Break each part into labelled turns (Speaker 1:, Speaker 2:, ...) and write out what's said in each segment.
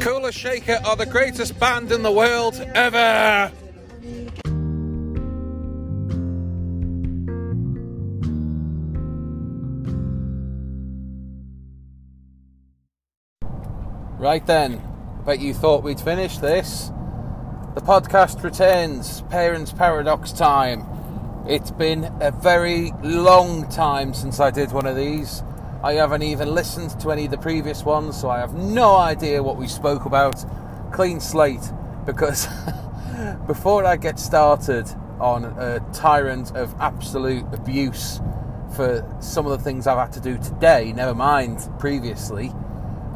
Speaker 1: Kula Shaker are the greatest band in the world ever. Right then, bet you thought we'd finish this. The podcast returns, Parents Paradox time. It's been a very long time since I did one of these. I haven't even listened to any of the previous ones, so I have no idea what we spoke about. Clean slate, because before I get started on a tyrant of absolute abuse for some of the things I've had to do today, never mind previously,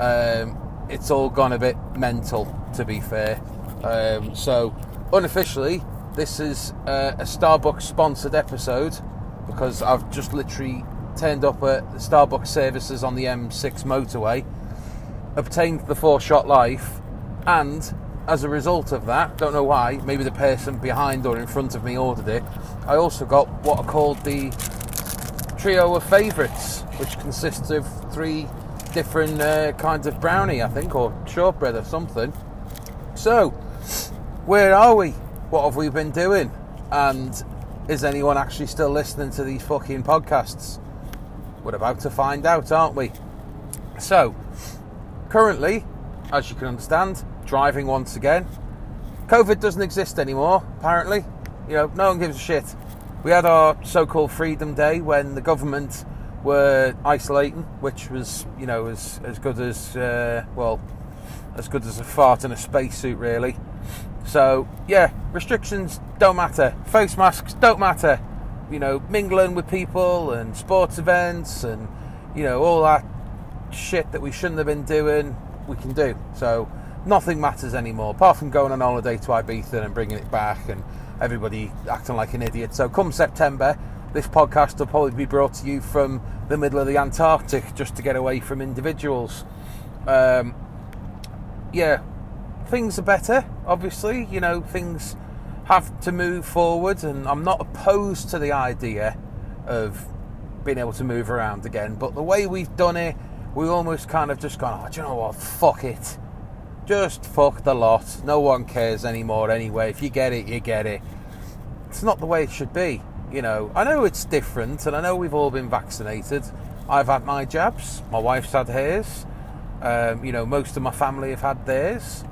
Speaker 1: um, it's all gone a bit mental, to be fair. Um, so, unofficially, this is uh, a Starbucks sponsored episode because I've just literally turned up at Starbucks services on the M6 motorway, obtained the four shot life, and as a result of that, don't know why, maybe the person behind or in front of me ordered it, I also got what are called the trio of favourites, which consists of three different uh, kinds of brownie, I think, or shortbread or something. So, where are we? What have we been doing? And is anyone actually still listening to these fucking podcasts? We're about to find out, aren't we? So, currently, as you can understand, driving once again. COVID doesn't exist anymore, apparently. You know, no one gives a shit. We had our so called Freedom Day when the government were isolating, which was, you know, as, as good as, uh, well, as good as a fart in a spacesuit, really. So, yeah, restrictions don't matter. Face masks don't matter. You know, mingling with people and sports events and, you know, all that shit that we shouldn't have been doing, we can do. So, nothing matters anymore, apart from going on holiday to Ibiza and bringing it back and everybody acting like an idiot. So, come September, this podcast will probably be brought to you from the middle of the Antarctic just to get away from individuals. Um, yeah, things are better, obviously. You know, things have to move forward, and I'm not opposed to the idea of being able to move around again. But the way we've done it, we almost kind of just gone, oh, do you know what? Fuck it. Just fuck the lot. No one cares anymore anyway. If you get it, you get it. It's not the way it should be. You know, I know it's different, and I know we've all been vaccinated. I've had my jabs, my wife's had hers. Um, you know, most of my family have had theirs.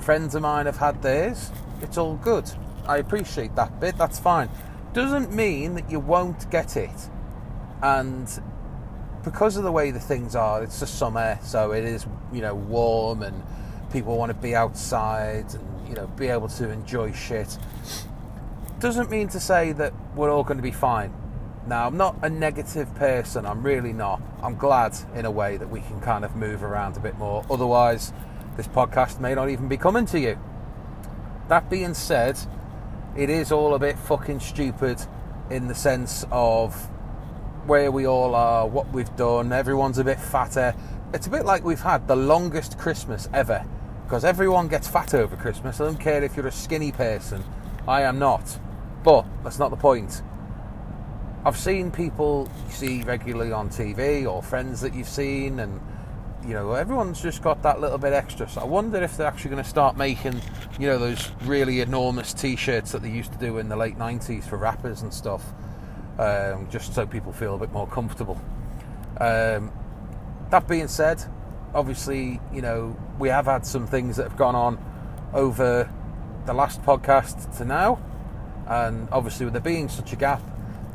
Speaker 1: Friends of mine have had theirs. It's all good. I appreciate that bit. That's fine. Doesn't mean that you won't get it. And because of the way the things are, it's the summer, so it is, you know, warm and people want to be outside and, you know, be able to enjoy shit. Doesn't mean to say that we're all going to be fine. Now, I'm not a negative person, I'm really not. I'm glad, in a way, that we can kind of move around a bit more. Otherwise, this podcast may not even be coming to you. That being said, it is all a bit fucking stupid in the sense of where we all are, what we've done, everyone's a bit fatter. It's a bit like we've had the longest Christmas ever because everyone gets fat over Christmas. I don't care if you're a skinny person, I am not. But that's not the point. I've seen people you see regularly on TV or friends that you've seen, and you know everyone's just got that little bit extra. So I wonder if they're actually going to start making, you know, those really enormous T-shirts that they used to do in the late '90s for rappers and stuff, um, just so people feel a bit more comfortable. Um, that being said, obviously, you know, we have had some things that have gone on over the last podcast to now, and obviously, with there being such a gap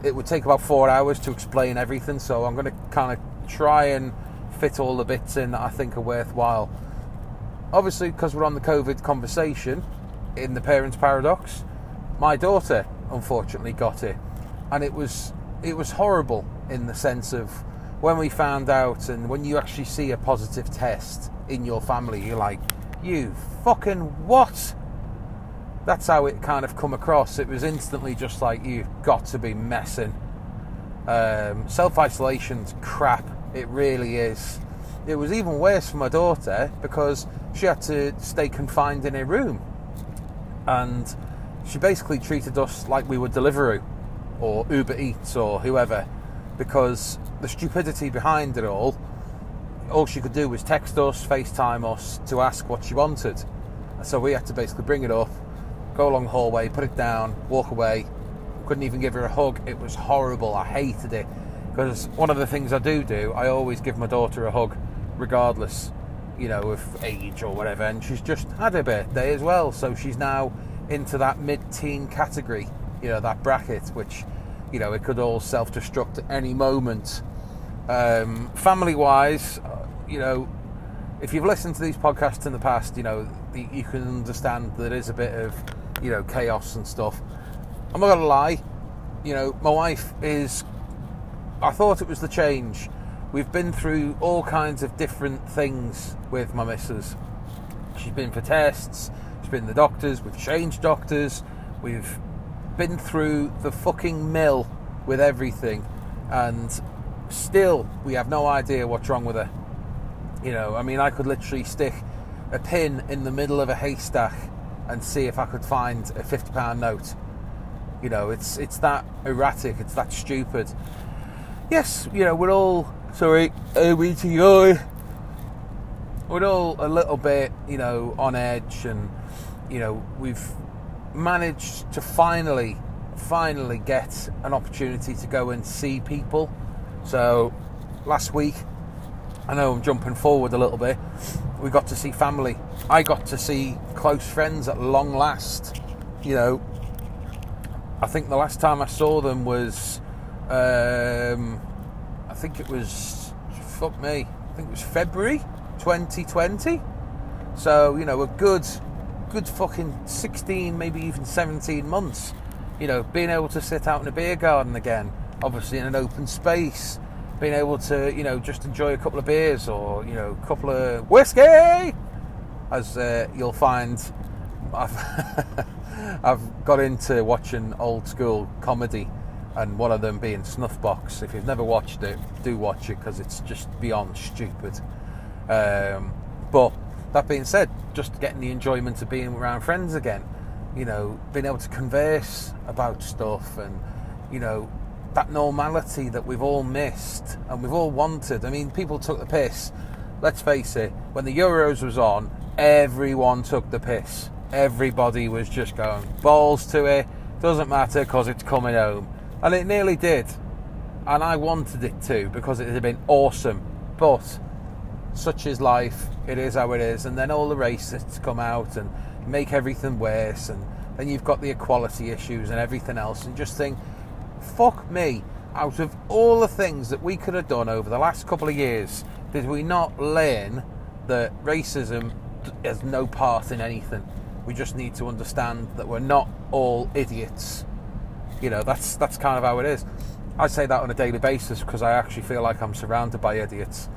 Speaker 1: it would take about four hours to explain everything, so I'm going to kind of try and fit all the bits in that I think are worthwhile. Obviously, because we're on the COVID conversation in the parents' paradox, my daughter unfortunately got it, and it was it was horrible in the sense of when we found out and when you actually see a positive test in your family, you're like, you fucking what? that's how it kind of come across. It was instantly just like you've got to be messing. Um, Self isolation's crap. It really is. It was even worse for my daughter because she had to stay confined in a room, and she basically treated us like we were Deliveroo or Uber Eats or whoever, because the stupidity behind it all. all she could do was text us, FaceTime us to ask what she wanted. So we had to basically bring it up, go along the hallway, put it down, walk away. Couldn't even give her a hug. It was horrible. I hated it because one of the things I do do, I always give my daughter a hug, regardless, you know, of age or whatever. And she's just had her birthday as well, so she's now into that mid-teen category, you know, that bracket, which, you know, it could all self-destruct at any moment. Um, family-wise, you know, if you've listened to these podcasts in the past, you know, you can understand there is a bit of, you know, chaos and stuff. I'm not gonna lie, you know, my wife is. I thought it was the change. We've been through all kinds of different things with my missus. She's been for tests, she's been the doctors, we've changed doctors, we've been through the fucking mill with everything, and still we have no idea what's wrong with her. You know, I mean, I could literally stick a pin in the middle of a haystack and see if I could find a fifty pound note. You know, it's it's that erratic, it's that stupid. Yes, you know, we're all sorry, OBTI. We're all a little bit, you know, on edge, and you know, we've managed to finally, finally get an opportunity to go and see people. So last week I know I'm jumping forward a little bit. We got to see family. I got to see close friends at long last. You know, I think the last time I saw them was, um, I think it was, fuck me, I think it was February 2020. So, you know, a good, good fucking 16, maybe even 17 months. You know, being able to sit out in a beer garden again, obviously in an open space being able to, you know, just enjoy a couple of beers or, you know, a couple of whiskey, as uh, you'll find I've, I've got into watching old school comedy and one of them being Snuffbox. If you've never watched it, do watch it because it's just beyond stupid. Um, but that being said, just getting the enjoyment of being around friends again, you know, being able to converse about stuff and, you know, that normality that we've all missed and we've all wanted. I mean, people took the piss. Let's face it, when the Euros was on, everyone took the piss. Everybody was just going balls to it. Doesn't matter because it's coming home. And it nearly did. And I wanted it to because it had been awesome. But such is life. It is how it is. And then all the racists come out and make everything worse. And then you've got the equality issues and everything else. And just think, fuck me, out of all the things that we could have done over the last couple of years, did we not learn that racism has no part in anything? We just need to understand that we're not all idiots. You know, that's that's kind of how it is. I say that on a daily basis because I actually feel like I'm surrounded by idiots.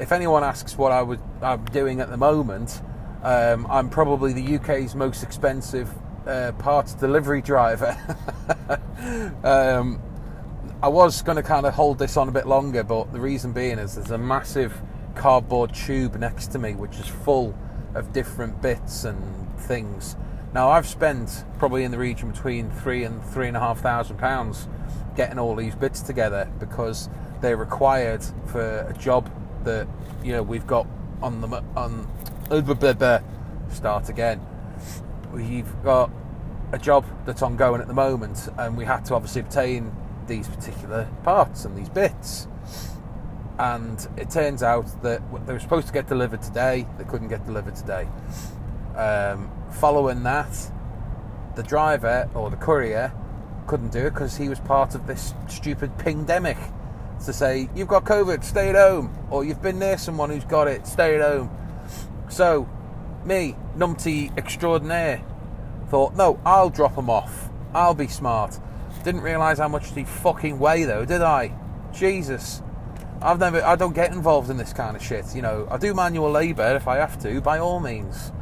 Speaker 1: If anyone asks what I would I'm doing at the moment, um, I'm probably the UK's most expensive uh, parts delivery driver. um, I was going to kind of hold this on a bit longer, but the reason being is there's a massive cardboard tube next to me which is full of different bits and things. Now I've spent probably in the region between three and three and a half thousand pounds getting all these bits together because they're required for a job that you know we've got on the on start again we've got a job that's ongoing at the moment, and we had to obviously obtain these particular parts and these bits. And it turns out that they were supposed to get delivered today, they couldn't get delivered today. Um, following that, the driver or the courier couldn't do it because he was part of this stupid pandemic to say, You've got COVID, stay at home, or you've been near someone who's got it, stay at home. So me, numpty extraordinaire, thought, no, I'll drop them off. I'll be smart. Didn't realise how much they fucking weigh though, did I? Jesus. I've never, I don't get involved in this kind of shit. You know, I do manual labour if I have to, by all means.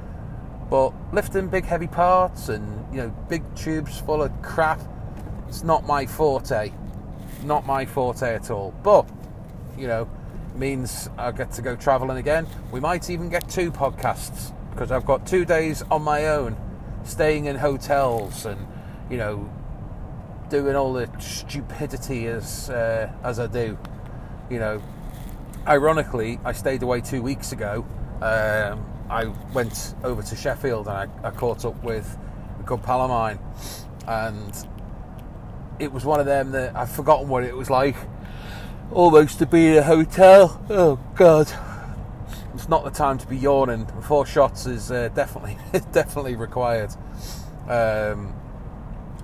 Speaker 1: But lifting big heavy parts and, you know, big tubes full of crap, it's not my forte. Not my forte at all. But, you know, means I get to go travelling again. We might even get two podcasts because I've got two days on my own, staying in hotels and you know doing all the stupidity as uh, as I do. You know, ironically, I stayed away two weeks ago. Um, I went over to Sheffield and I, I caught up with a good pal of mine, and it was one of them that I've forgotten what it was like almost to be in a hotel. Oh God, it's not the time to be yawning. Four shots is uh, definitely definitely required. Um,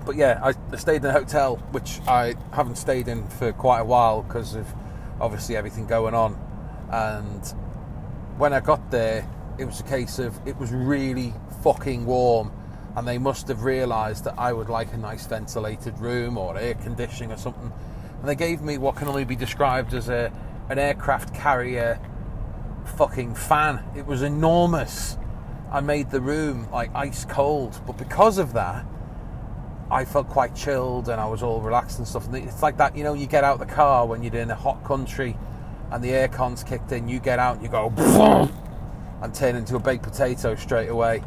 Speaker 1: but yeah, I stayed in a hotel which I haven't stayed in for quite a while because of obviously everything going on. And when I got there, it was a case of it was really fucking warm, and they must have realised that I would like a nice ventilated room or air conditioning or something. And they gave me what can only be described as a an aircraft carrier fucking fan. It was enormous. I made the room like ice cold, but because of that, I felt quite chilled and I was all relaxed and stuff. And it's like that, you know, you get out the car when you're in a hot country and the aircon's kicked in, you get out and you go and turn into a baked potato straight away.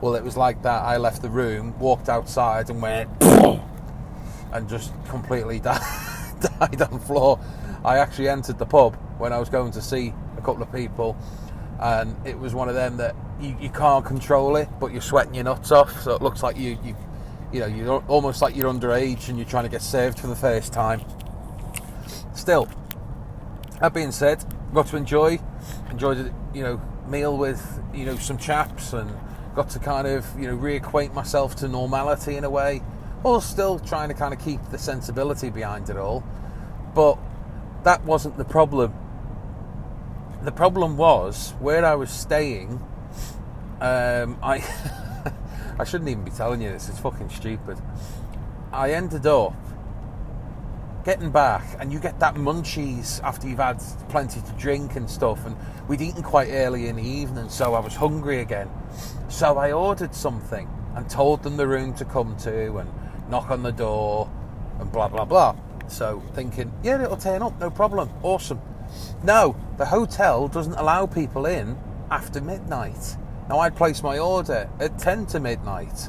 Speaker 1: Well, it was like that. I left the room, walked outside, and went and just completely died, died on the floor. I actually entered the pub when I was going to see a couple of people, and it was one of them that you, you can't control it, but you're sweating your nuts off, so it looks like you you you know you're almost like you're underage and you're trying to get served for the first time. Still, that being said, got to enjoy enjoyed you know meal with you know some chaps and got to kind of you know reacquaint myself to normality in a way, while still trying to kind of keep the sensibility behind it all. But that wasn't the problem the problem was where I was staying. Um, I I shouldn't even be telling you this. It's fucking stupid. I ended up getting back, and you get that munchies after you've had plenty to drink and stuff. And we'd eaten quite early in the evening, so I was hungry again. So I ordered something and told them the room to come to and knock on the door and blah blah blah. So thinking, yeah, it'll turn up, no problem, awesome. No, the hotel doesn't allow people in after midnight. Now, I'd placed my order at 10 to midnight.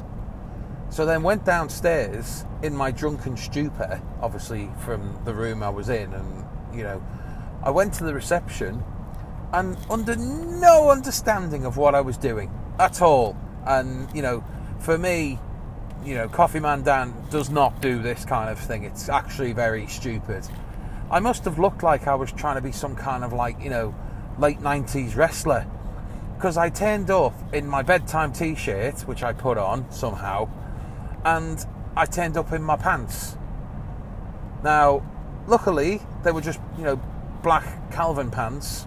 Speaker 1: So then went downstairs in my drunken stupor, obviously from the room I was in, and you know, I went to the reception and under no understanding of what I was doing at all. And you know, for me, you know, Coffee Man Dan does not do this kind of thing. It's actually very stupid. I must have looked like I was trying to be some kind of like, you know, late 90s wrestler. Because I turned up in my bedtime t shirt, which I put on somehow, and I turned up in my pants. Now, luckily, they were just, you know, black Calvin pants,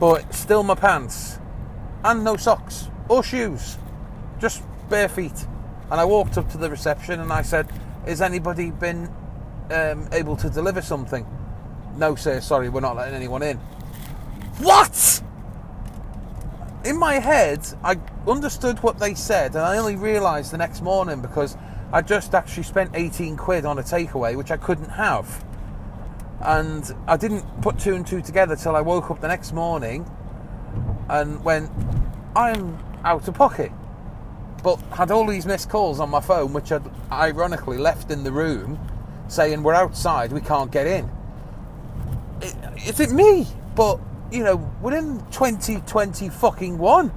Speaker 1: but still my pants. And no socks or shoes, just bare feet. And I walked up to the reception and I said, Has anybody been um, able to deliver something? no, sir, sorry, we're not letting anyone in. What? In my head, I understood what they said, and I only realised the next morning because I just actually spent 18 quid on a takeaway, which I couldn't have. And I didn't put two and two together till I woke up the next morning and went, I'm out of pocket. But had all these missed calls on my phone, which I'd ironically left in the room, saying, We're outside, we can't get in is it me? But you know, within 2020 fucking one,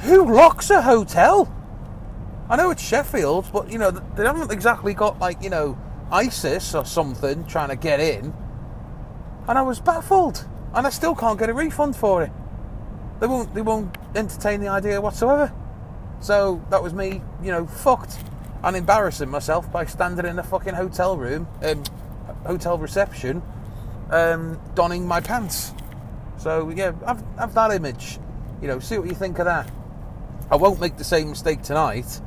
Speaker 1: who locks a hotel? I know it's Sheffield, but you know they haven't exactly got like you know ISIS or something trying to get in. And I was baffled, and I still can't get a refund for it. They won't. They won't entertain the idea whatsoever. So that was me, you know, fucked and embarrassing myself by standing in a fucking hotel room, um, hotel reception, um, donning my pants. So yeah, have, have that image. You know, see what you think of that. I won't make the same mistake tonight.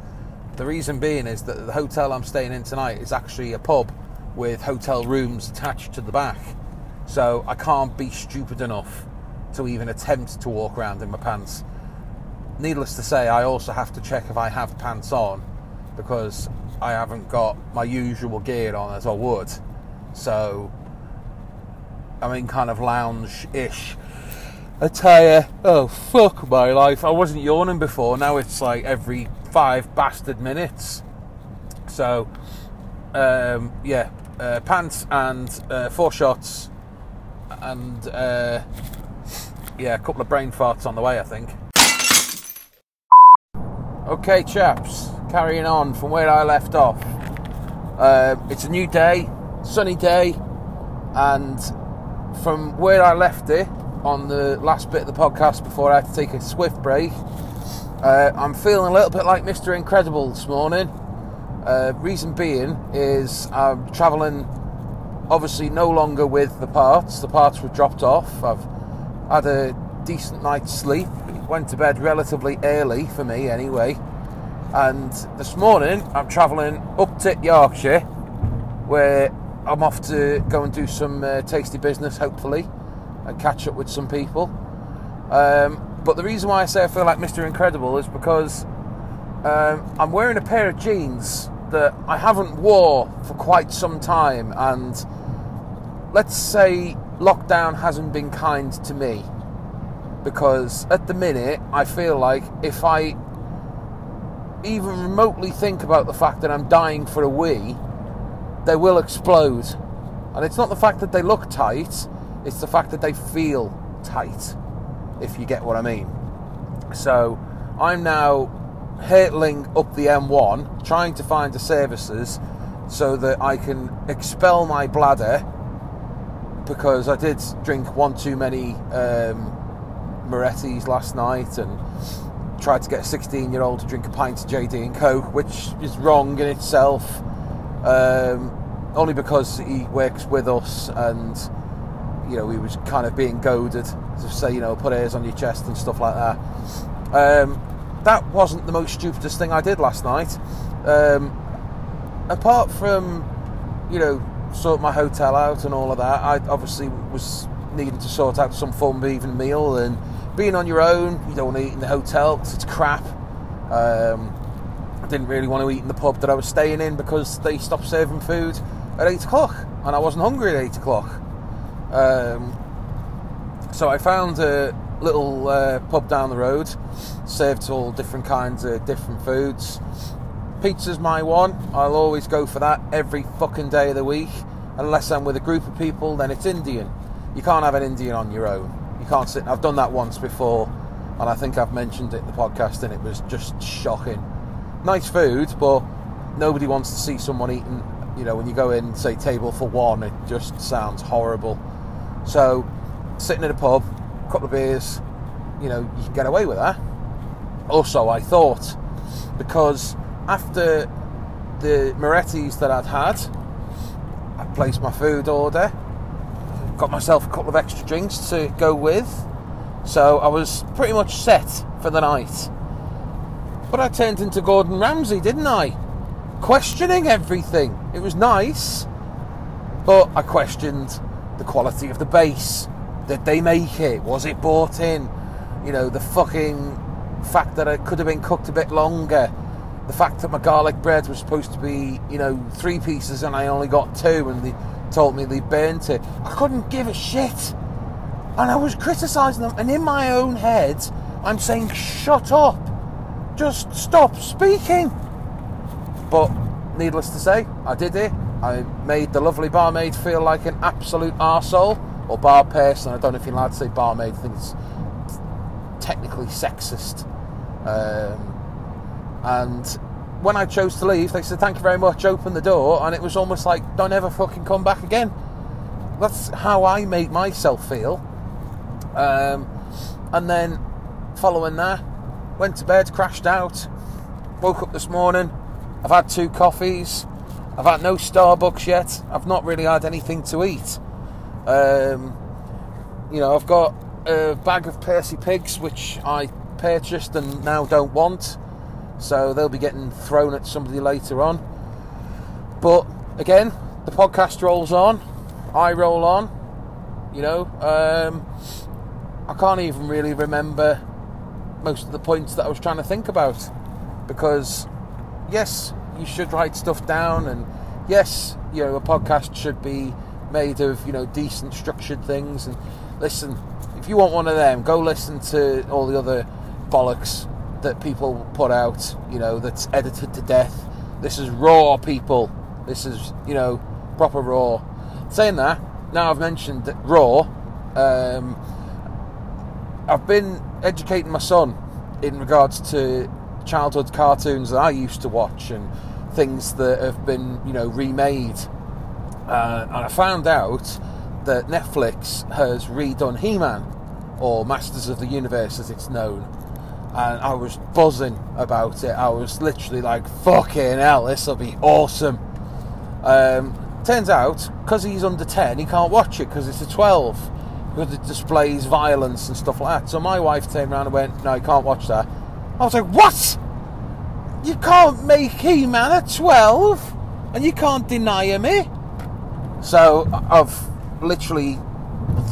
Speaker 1: The reason being is that the hotel I'm staying in tonight is actually a pub with hotel rooms attached to the back. So I can't be stupid enough to even attempt to walk around in my pants. Needless to say, I also have to check if I have pants on because I haven't got my usual gear on as I would. So I'm in kind of lounge-ish attire. Oh fuck my life! I wasn't yawning before. Now it's like every five bastard minutes. So, um, yeah, uh, pants and uh, four shots and uh, yeah, a couple of brain farts on the way, I think. Okay, chaps, carrying on from where I left off. Uh, it's a new day, sunny day, and from where I left it on the last bit of the podcast before I had to take a swift break, uh, I'm feeling a little bit like Mr. Incredible this morning. Uh, reason being is I'm travelling obviously no longer with the parts. The parts were dropped off. I've had a decent night's sleep. Went to bed relatively early for me anyway. And this morning I'm travelling up to Yorkshire where I'm off to go and do some uh, tasty business hopefully and catch up with some people. Um, but the reason why I say I feel like Mr. Incredible is because um, I'm wearing a pair of jeans that I haven't wore for quite some time and let's say lockdown hasn't been kind to me because at the minute I feel like if I even remotely think about the fact that I'm dying for a wee, they will explode. And it's not the fact that they look tight, it's the fact that they feel tight, if you get what I mean. So I'm now hurtling up the M1, trying to find the services so that I can expel my bladder because I did drink one too many um, Moretti's last night and tried to get a 16 year old to drink a pint of JD and Coke, which is wrong in itself, um, only because he works with us and you know he was kind of being goaded to say you know put airs on your chest and stuff like that. Um, that wasn't the most stupidest thing I did last night. Um, apart from you know sort my hotel out and all of that. I obviously was needing to sort out some form of even meal and being on your own, you don't want to eat in the hotel it's crap. Um, didn't really want to eat in the pub that I was staying in because they stopped serving food at 8 o'clock and I wasn't hungry at 8 o'clock. Um, so I found a little uh, pub down the road, served all different kinds of different foods Pizza's my one. I'll always go for that every fucking day of the week. Unless I'm with a group of people, then it's Indian. You can't have an Indian on your own. You can't sit. I've done that once before, and I think I've mentioned it in the podcast, and it was just shocking. Nice food, but nobody wants to see someone eating. You know, when you go in, say table for one, it just sounds horrible. So, sitting in a pub, a couple of beers, you know, you can get away with that. Also, I thought because after the Moretti's that I'd had, I placed my food order, got myself a couple of extra drinks to go with, so I was pretty much set for the night. But I turned into Gordon Ramsay, didn't I? Questioning everything. It was nice, but I questioned the quality of the base. Did they make it? Was it bought in? You know, the fucking fact that it could have been cooked a bit longer the fact that my garlic bread was supposed to be, you know, three pieces and I only got two, and they told me they burnt it. I couldn't give a shit. And I was criticising them, and in my own head, I'm saying, shut up. Just stop speaking. But needless to say, I did it. I made the lovely barmaid feel like an absolute arsehole, or bar person. I don't know if you're allowed to say barmaid, I think it's technically sexist. Um, and when I chose to leave, they said, Thank you very much, open the door. And it was almost like, Don't ever fucking come back again. That's how I made myself feel. Um, and then following that, went to bed, crashed out, woke up this morning. I've had two coffees. I've had no Starbucks yet. I've not really had anything to eat. Um, you know, I've got a bag of Percy pigs, which I purchased and now don't want. So they'll be getting thrown at somebody later on. But again, the podcast rolls on. I roll on. You know, um, I can't even really remember most of the points that I was trying to think about because, yes, you should write stuff down, and yes, you know, a podcast should be made of you know decent, structured things. And listen, if you want one of them, go listen to all the other bollocks that people put out, you know, that's edited to death. This is raw, people. This is, you know, proper raw. Saying that, now I've mentioned that Raw, um, I've been educating my son in regards to childhood cartoons that I used to watch and things that have been, you know, remade. Uh, and I found out that Netflix has redone He-Man, or Masters of the Universe as it's known. And I was buzzing about it. I was literally like, fucking hell, this will be awesome. Um, turns out, because he's under 10, he can't watch it because it's a 12. Because it displays violence and stuff like that. So my wife turned around and went, no, you can't watch that. I was like, what? You can't make He-Man at 12? And you can't deny me? So I've literally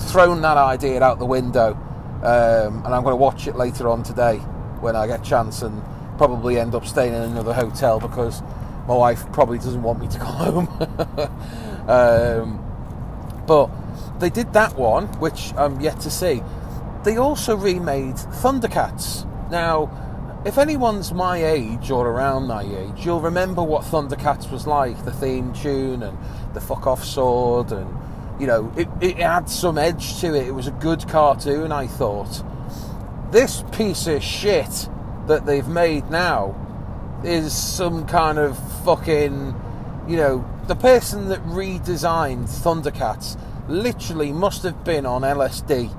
Speaker 1: thrown that idea out the window. Um, and I'm going to watch it later on today when I get a chance and probably end up staying in another hotel because my wife probably doesn't want me to come home. um, but they did that one, which I'm yet to see. They also remade Thundercats. Now, if anyone's my age or around my age, you'll remember what Thundercats was like the theme tune and the fuck off sword, and you know, it, it had some edge to it. It was a good cartoon, I thought. This piece of shit that they've made now is some kind of fucking, you know, the person that redesigned Thundercats literally must have been on LSD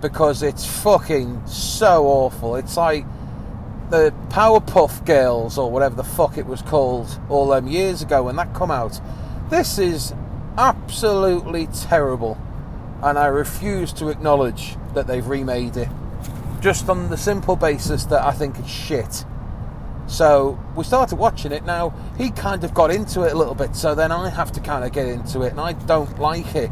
Speaker 1: because it's fucking so awful. It's like the Powerpuff Girls or whatever the fuck it was called all them years ago when that come out. This is absolutely terrible, and I refuse to acknowledge that they've remade it just on the simple basis that I think it's shit. So we started watching it. Now he kind of got into it a little bit, so then I have to kind of get into it, and I don't like it.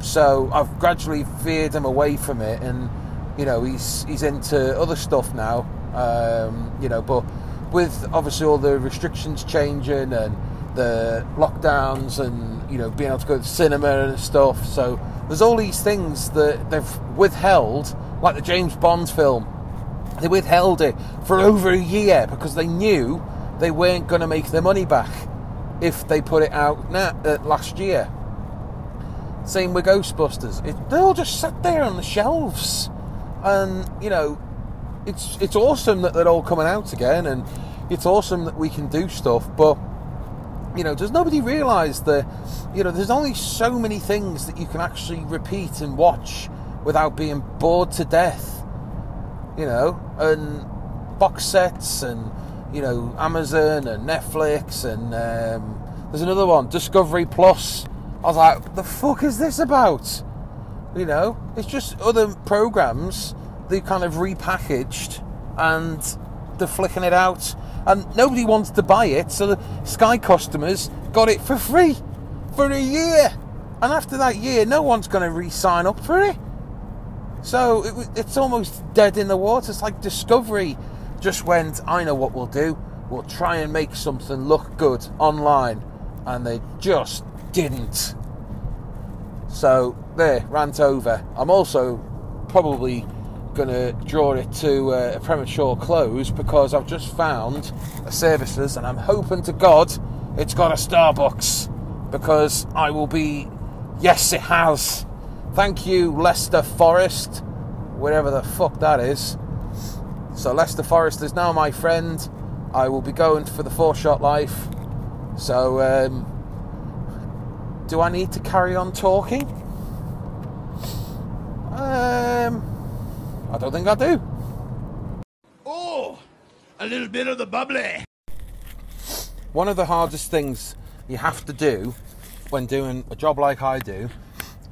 Speaker 1: So I've gradually veered him away from it, and you know he's he's into other stuff now. Um, you know, but with obviously all the restrictions changing and the lockdowns, and you know being able to go to the cinema and stuff, so there's all these things that they've withheld, like the James Bond film. They withheld it for over a year because they knew they weren't going to make their money back if they put it out now, uh, last year. Same with Ghostbusters. It, they all just sat there on the shelves, and you know, it's it's awesome that they're all coming out again, and it's awesome that we can do stuff. But you know, does nobody realise that you know there's only so many things that you can actually repeat and watch without being bored to death. You know, and box sets and you know Amazon and Netflix and um, there's another one Discovery Plus. I was like, the fuck is this about? You know, it's just other programs they kind of repackaged and they're flicking it out, and nobody wants to buy it, so the Sky customers got it for free for a year, and after that year, no one's going to re-sign up for it. So it, it's almost dead in the water. It's like Discovery just went, I know what we'll do. We'll try and make something look good online. And they just didn't. So, there, rant over. I'm also probably going to draw it to uh, a premature close because I've just found a services and I'm hoping to God it's got a Starbucks because I will be, yes, it has. Thank you, Leicester Forest, wherever the fuck that is. So, Leicester Forest is now my friend. I will be going for the four shot life. So, um, do I need to carry on talking? Um, I don't think I do.
Speaker 2: Oh, a little bit of the bubbly.
Speaker 1: One of the hardest things you have to do when doing a job like I do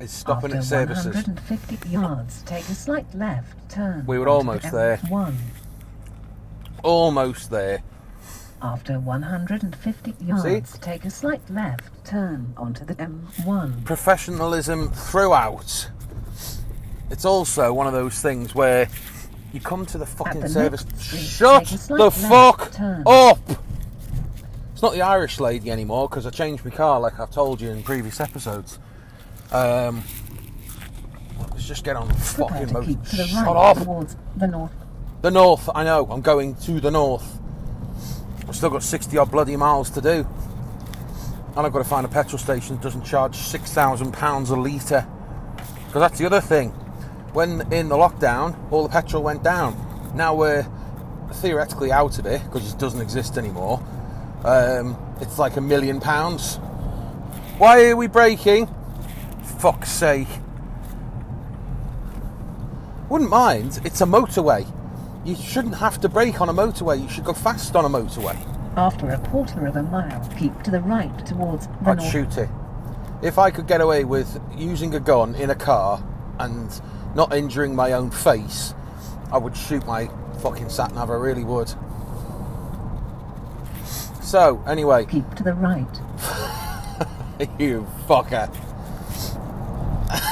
Speaker 1: is stopping
Speaker 3: After
Speaker 1: at services.
Speaker 3: 150 yards, take a slight left turn.
Speaker 1: We were almost
Speaker 3: the
Speaker 1: there.
Speaker 3: M1.
Speaker 1: Almost there.
Speaker 3: After 150 yards, take a slight left turn onto the M1.
Speaker 1: professionalism throughout. It's also one of those things where you come to the fucking
Speaker 3: the
Speaker 1: service.
Speaker 3: street,
Speaker 1: Shut
Speaker 3: take a slight
Speaker 1: the fuck
Speaker 3: turn.
Speaker 1: up! It's not the Irish lady anymore because I changed my car, like I've told you in previous episodes. Um, let's just get on the fucking
Speaker 3: to
Speaker 1: motor.
Speaker 3: keep to the
Speaker 1: Shut
Speaker 3: right
Speaker 1: up!
Speaker 3: towards the north.
Speaker 1: The north, I know, I'm going to the north. I've still got 60 odd bloody miles to do. and I've got to find a petrol station that doesn't charge six thousand pounds a litre. Because that's the other thing. When in the lockdown, all the petrol went down. Now we're theoretically out of it because it doesn't exist anymore. Um, it's like a million pounds. Why are we braking? Fuck's sake. Wouldn't mind. It's a motorway. You shouldn't have to brake on a motorway. You should go fast on a motorway.
Speaker 3: After a quarter of a mile, keep to the right towards the
Speaker 1: I'd
Speaker 3: north.
Speaker 1: shoot it. If I could get away with using a gun in a car and not injuring my own face, I would shoot my fucking sat nav. I really would. So, anyway,
Speaker 3: Keep to the right.
Speaker 1: you fucker.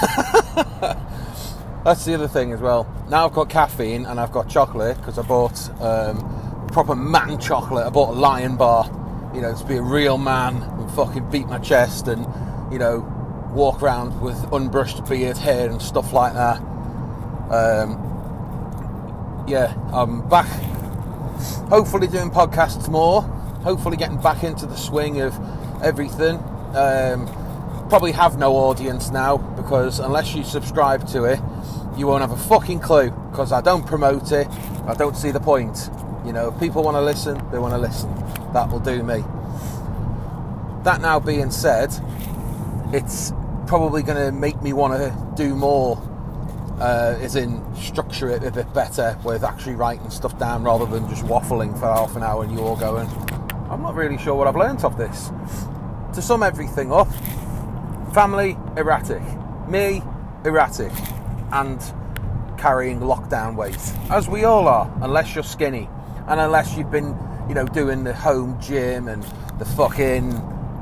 Speaker 1: That's the other thing as well. Now I've got caffeine and I've got chocolate because I bought um, proper man chocolate. I bought a lion bar, you know, to be a real man and fucking beat my chest and, you know, walk around with unbrushed beard, hair, and stuff like that. Um, yeah, I'm back. Hopefully, doing podcasts more. Hopefully, getting back into the swing of everything. Um, probably have no audience now because unless you subscribe to it, you won't have a fucking clue because I don't promote it. I don't see the point. You know, if people want to listen, they want to listen. That will do me. That now being said, it's probably going to make me want to do more, uh, as in structure it a bit better with actually writing stuff down rather than just waffling for half an hour and you all going, I'm not really sure what I've learnt of this. To sum everything up, family erratic, me erratic, and carrying lockdown weight, as we all are, unless you're skinny, and unless you've been, you know, doing the home gym and the fucking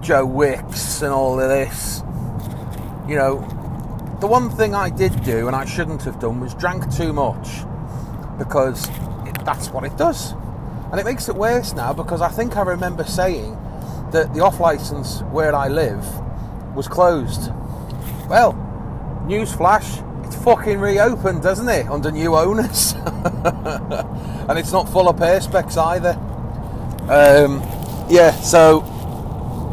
Speaker 1: Joe Wicks and all of this. You know, the one thing I did do and I shouldn't have done was drank too much. Because it, that's what it does. And it makes it worse now because I think I remember saying that the off license where I live was closed. Well, newsflash, it's fucking reopened, doesn't it? Under new owners. and it's not full of perspex either. Um, yeah, so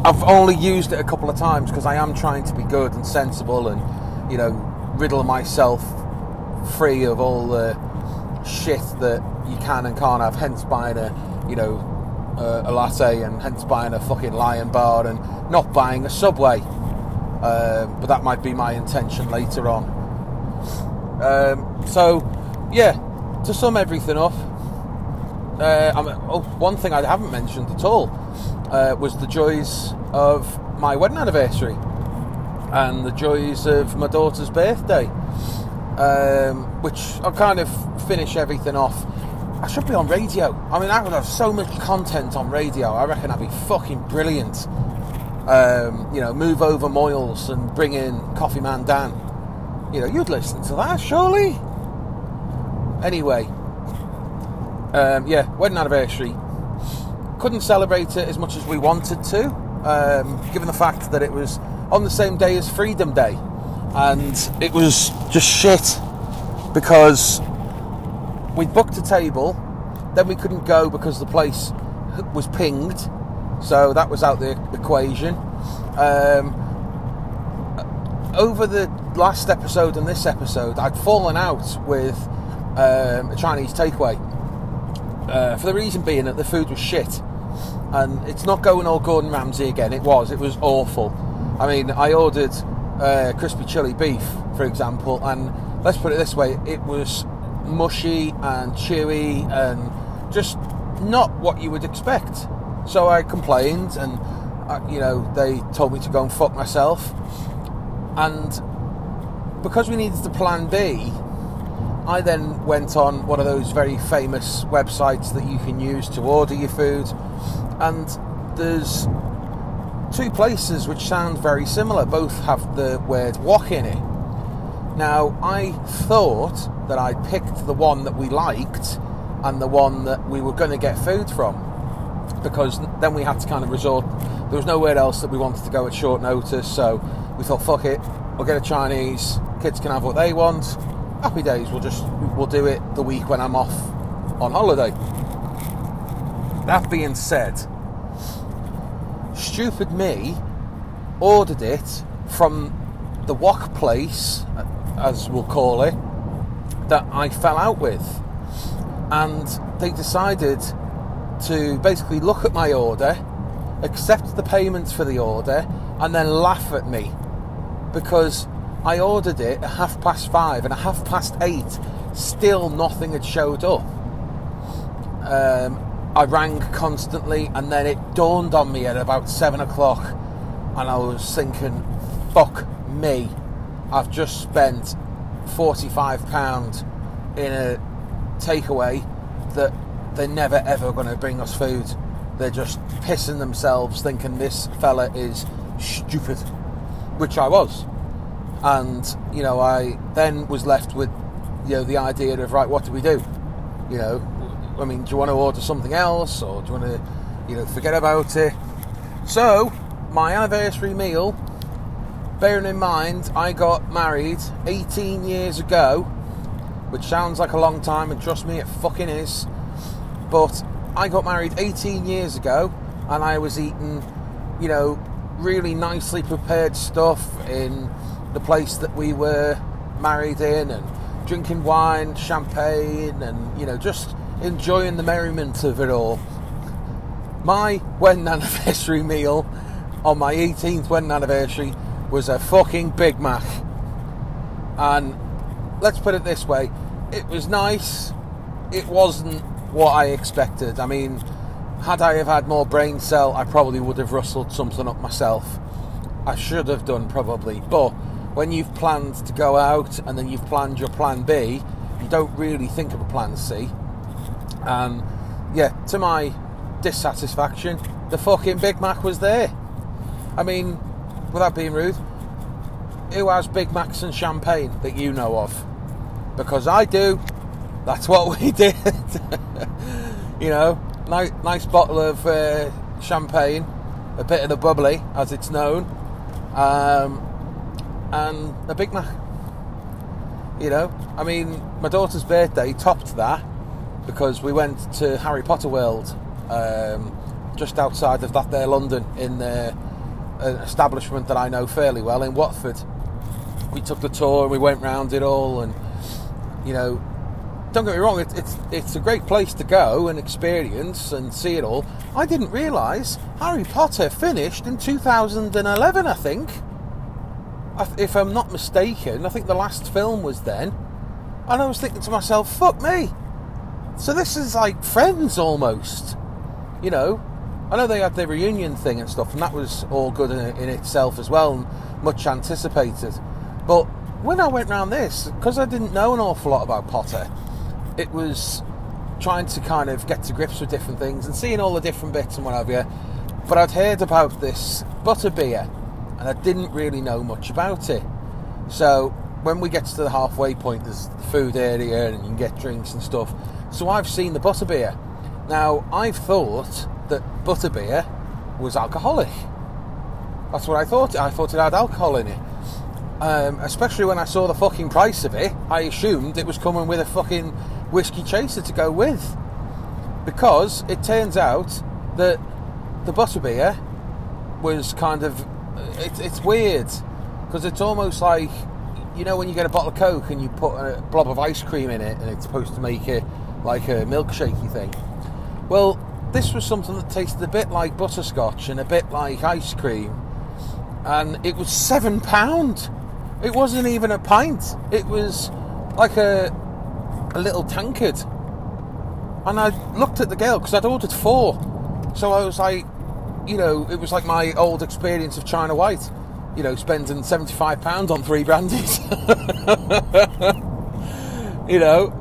Speaker 1: I've only used it a couple of times because I am trying to be good and sensible and, you know, riddle myself free of all the shit that you can and can't have, hence buying a, you know, uh, a latte and hence buying a fucking lion bar and not buying a subway. Um, but that might be my intention later on. Um, so, yeah, to sum everything up, uh, oh, one thing I haven't mentioned at all uh, was the joys of my wedding anniversary and the joys of my daughter's birthday, um, which I'll kind of finish everything off. I should be on radio. I mean, I would have so much content on radio. I reckon I'd be fucking brilliant. Um, you know, move over Moyles and bring in Coffee Man Dan. You know, you'd listen to that, surely. Anyway, um, yeah, wedding anniversary. Couldn't celebrate it as much as we wanted to, um, given the fact that it was on the same day as Freedom Day, and it was just shit because we booked a table, then we couldn't go because the place was pinged, so that was out the equation. Um, over the last episode and this episode, I'd fallen out with um, a Chinese takeaway. Uh, for the reason being that the food was shit. And it's not going all Gordon Ramsay again, it was, it was awful. I mean, I ordered uh, crispy chili beef, for example, and let's put it this way it was mushy and chewy and just not what you would expect. So I complained, and uh, you know, they told me to go and fuck myself. And because we needed the plan B, I then went on one of those very famous websites that you can use to order your food, and there's two places which sound very similar. Both have the word wok in it. Now, I thought that I picked the one that we liked and the one that we were going to get food from because then we had to kind of resort. There was nowhere else that we wanted to go at short notice, so we thought, fuck it, we'll get a Chinese. Kids can have what they want. Happy days. We'll just we'll do it the week when I'm off on holiday. That being said, stupid me ordered it from the wok place, as we'll call it, that I fell out with. And they decided to basically look at my order, accept the payments for the order, and then laugh at me because I ordered it at half past five and at half past eight, still nothing had showed up. Um, I rang constantly, and then it dawned on me at about seven o'clock, and I was thinking, fuck me, I've just spent £45 in a takeaway that they're never ever going to bring us food. They're just pissing themselves thinking this fella is stupid, which I was. And, you know, I then was left with, you know, the idea of, right, what do we do? You know, I mean, do you want to order something else or do you want to, you know, forget about it? So, my anniversary meal, bearing in mind I got married 18 years ago, which sounds like a long time, and trust me, it fucking is. But I got married 18 years ago and I was eating, you know, really nicely prepared stuff in the place that we were married in and drinking wine, champagne, and, you know, just enjoying the merriment of it all. My wedding anniversary meal on my 18th wedding anniversary was a fucking Big Mac. And let's put it this way it was nice, it wasn't what I expected. I mean, had I have had more brain cell, I probably would have rustled something up myself. I should have done probably, but when you've planned to go out and then you've planned your plan B, you don't really think of a plan C. And yeah, to my dissatisfaction, the fucking Big Mac was there. I mean, without being rude, who has Big Macs and champagne that you know of? Because I do. That's what we did. you know, nice, nice bottle of uh, champagne, a bit of the bubbly, as it's known, um, and a Big Mac. You know, I mean, my daughter's birthday topped that because we went to Harry Potter World um, just outside of that there London in uh, an establishment that I know fairly well in Watford. We took the tour and we went round it all, and you know, don't get me wrong, it, it's it's a great place to go and experience and see it all. I didn't realise Harry Potter finished in 2011, I think. If I'm not mistaken, I think the last film was then. And I was thinking to myself, fuck me. So this is like Friends almost. You know, I know they had their reunion thing and stuff, and that was all good in, in itself as well, and much anticipated. But when I went round this, because I didn't know an awful lot about Potter, it was trying to kind of get to grips with different things and seeing all the different bits and what have you. But I'd heard about this butter beer and I didn't really know much about it. So when we get to the halfway point, there's the food area and you can get drinks and stuff. So I've seen the butter beer. Now I've thought that butter beer was alcoholic. That's what I thought. I thought it had alcohol in it. Um, especially when I saw the fucking price of it, I assumed it was coming with a fucking whiskey chaser to go with. Because it turns out that the butter beer was kind of it, it's weird. Because it's almost like you know when you get a bottle of coke and you put a blob of ice cream in it and it's supposed to make it like a milkshakey thing. Well this was something that tasted a bit like butterscotch and a bit like ice cream. And it was seven pound. It wasn't even a pint. It was like a a little tankard and i looked at the girl because i'd ordered four so i was like you know, it was like my old experience of China White, you know, spending £75 on three brandies. you know,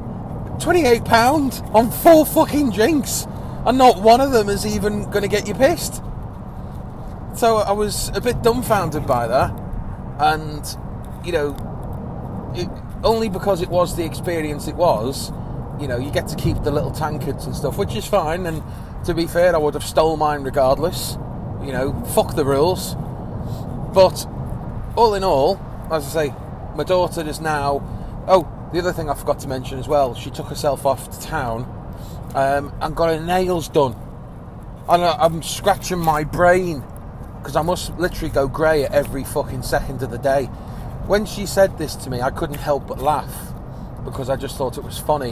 Speaker 1: £28 on four fucking drinks, and not one of them is even going to get you pissed. So I was a bit dumbfounded by that, and, you know, it, only because it was the experience it was, you know, you get to keep the little tankards and stuff, which is fine, and to be fair, I would have stole mine regardless. You know, fuck the rules. But all in all, as I say, my daughter is now. Oh, the other thing I forgot to mention as well, she took herself off to town um, and got her nails done. And I'm scratching my brain because I must literally go grey at every fucking second of the day. When she said this to me, I couldn't help but laugh because I just thought it was funny.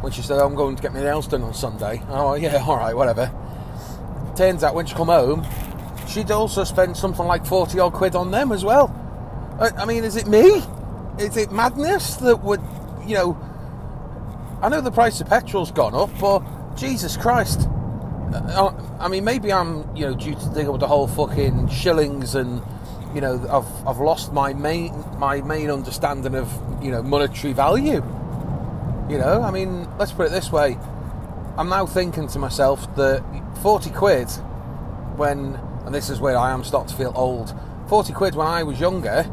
Speaker 1: When she said, "I'm going to get my nails done on Sunday," oh yeah, all right, whatever. Turns out when she come home, she'd also spend something like forty odd quid on them as well. I, I mean, is it me? Is it madness that would, you know? I know the price of petrol's gone up, but Jesus Christ. Uh, I mean, maybe I'm, you know, due to deal with the whole fucking shillings and, you know, I've, I've lost my main my main understanding of, you know, monetary value. You know, I mean, let's put it this way. I'm now thinking to myself that 40 quid when, and this is where I am starting to feel old, 40 quid when I was younger,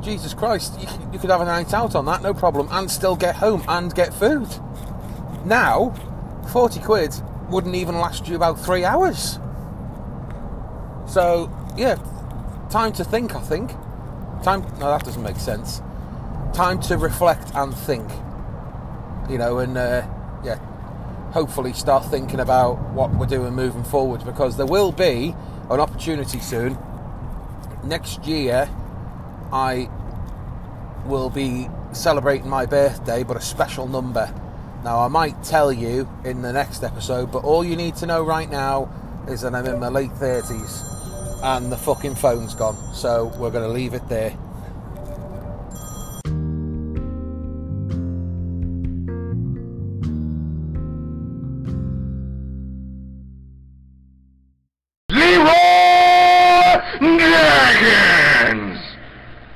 Speaker 1: Jesus Christ, you, you could have a night out on that, no problem, and still get home and get food. Now, 40 quid wouldn't even last you about three hours. So, yeah, time to think, I think. Time, no, that doesn't make sense. Time to reflect and think. You know, and uh, yeah, hopefully start thinking about what we're doing moving forward because there will be an opportunity soon. Next year, I will be celebrating my birthday, but a special number. Now, I might tell you in the next episode, but all you need to know right now is that I'm in my late 30s and the fucking phone's gone. So we're going to leave it there.